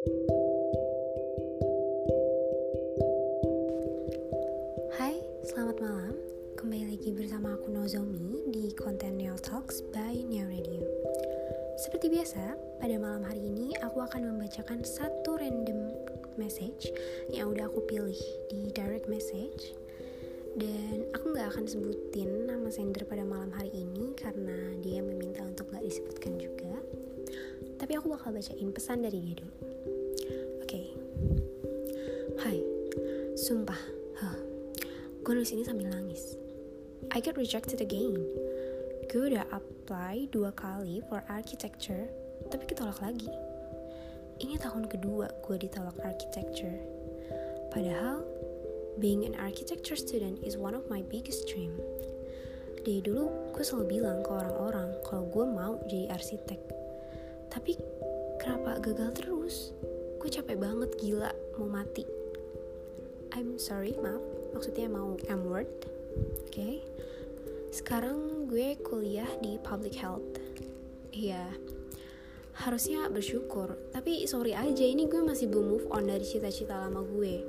Hai, selamat malam. Kembali lagi bersama aku Nozomi di konten Neo Talks by Neo Radio. Seperti biasa, pada malam hari ini aku akan membacakan satu random message yang udah aku pilih di direct message dan aku nggak akan sebutin nama sender pada malam hari ini karena dia meminta untuk nggak disebutkan juga tapi aku bakal bacain pesan dari dia dulu okay. Hai, sumpah, huh. gue nulis ini sambil nangis. I get rejected again. Gue udah apply dua kali for architecture, tapi ketolak lagi. Ini tahun kedua gue ditolak architecture. Padahal, being an architecture student is one of my biggest dream. Dari dulu, gue selalu bilang ke orang-orang kalau gue mau jadi arsitek. Tapi, kenapa gagal terus? Gue capek banget gila, mau mati. I'm sorry, maaf. Maksudnya mau M word. Oke. Okay. Sekarang gue kuliah di public health. Iya. Harusnya bersyukur, tapi sorry aja ini gue masih belum move on dari cita-cita lama gue.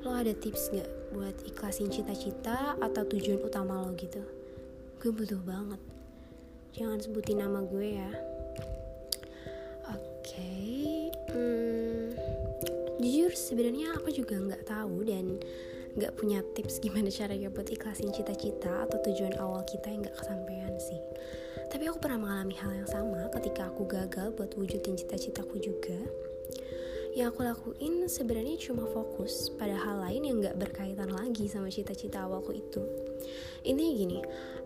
Lo ada tips gak buat ikhlasin cita-cita atau tujuan utama lo gitu? Gue butuh banget. Jangan sebutin nama gue ya. Sebenarnya aku juga nggak tahu dan nggak punya tips gimana caranya buat ikhlasin cita-cita atau tujuan awal kita yang nggak kesampaian sih. Tapi aku pernah mengalami hal yang sama ketika aku gagal buat wujudin cita-citaku juga. Yang aku lakuin sebenarnya cuma fokus pada hal lain yang nggak berkaitan lagi sama cita-cita awalku itu. Intinya gini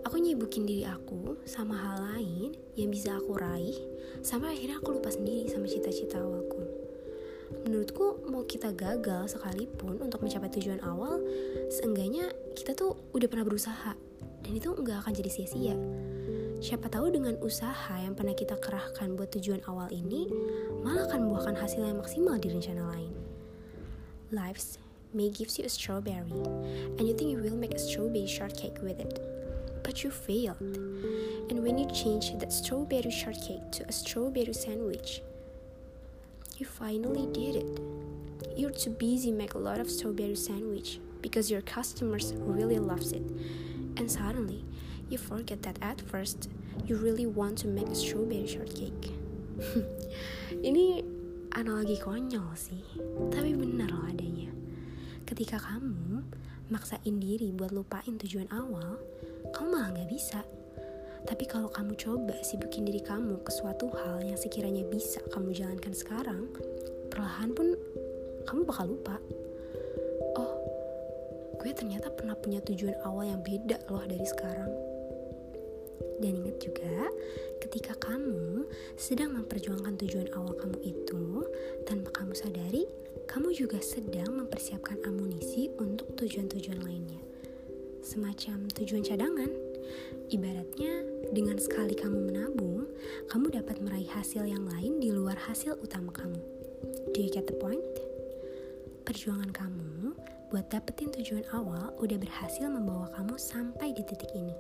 aku nyibukin diri aku sama hal lain yang bisa aku raih sampai akhirnya aku lupa sendiri sama cita-cita awalku menurutku mau kita gagal sekalipun untuk mencapai tujuan awal seenggaknya kita tuh udah pernah berusaha. Dan itu nggak akan jadi sia-sia. Siapa tahu dengan usaha yang pernah kita kerahkan buat tujuan awal ini malah akan membuahkan hasil yang maksimal di rencana lain. Lives may gives you a strawberry and you think you will make a strawberry shortcake with it. But you failed. And when you change that strawberry shortcake to a strawberry sandwich You finally did it. You're too busy make a lot of strawberry sandwich because your customers really loves it. And suddenly, you forget that at first you really want to make a strawberry shortcake. Ini analogi konyol sih, tapi benar loh adanya. Ketika kamu maksain diri buat lupain tujuan awal, kamu malah nggak bisa. Tapi kalau kamu coba sibukin diri kamu ke suatu hal yang sekiranya bisa kamu jalankan sekarang, perlahan pun kamu bakal lupa. Oh, gue ternyata pernah punya tujuan awal yang beda loh dari sekarang. Dan ingat juga, ketika kamu sedang memperjuangkan tujuan awal kamu itu, tanpa kamu sadari, kamu juga sedang mempersiapkan amunisi untuk tujuan-tujuan lainnya. Semacam tujuan cadangan Ibaratnya, dengan sekali kamu menabung, kamu dapat meraih hasil yang lain di luar hasil utama kamu. Do you get the point? Perjuangan kamu buat dapetin tujuan awal udah berhasil membawa kamu sampai di titik ini.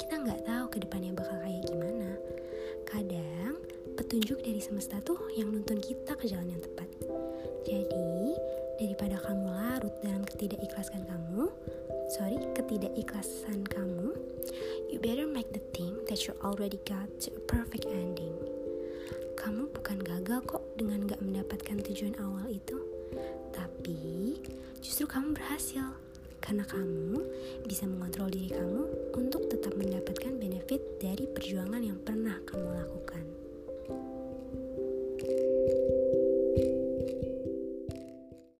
Kita nggak tahu ke depannya bakal kayak gimana. Kadang, petunjuk dari semesta tuh yang nuntun kita ke jalan yang tepat dalam ketidakikhlasan kamu, sorry, ketidakikhlasan kamu, you better make the thing that you already got to a perfect ending. Kamu bukan gagal kok dengan gak mendapatkan tujuan awal itu, tapi justru kamu berhasil karena kamu bisa mengontrol diri kamu untuk tetap mendapatkan benefit dari perjuangan yang pernah kamu lakukan.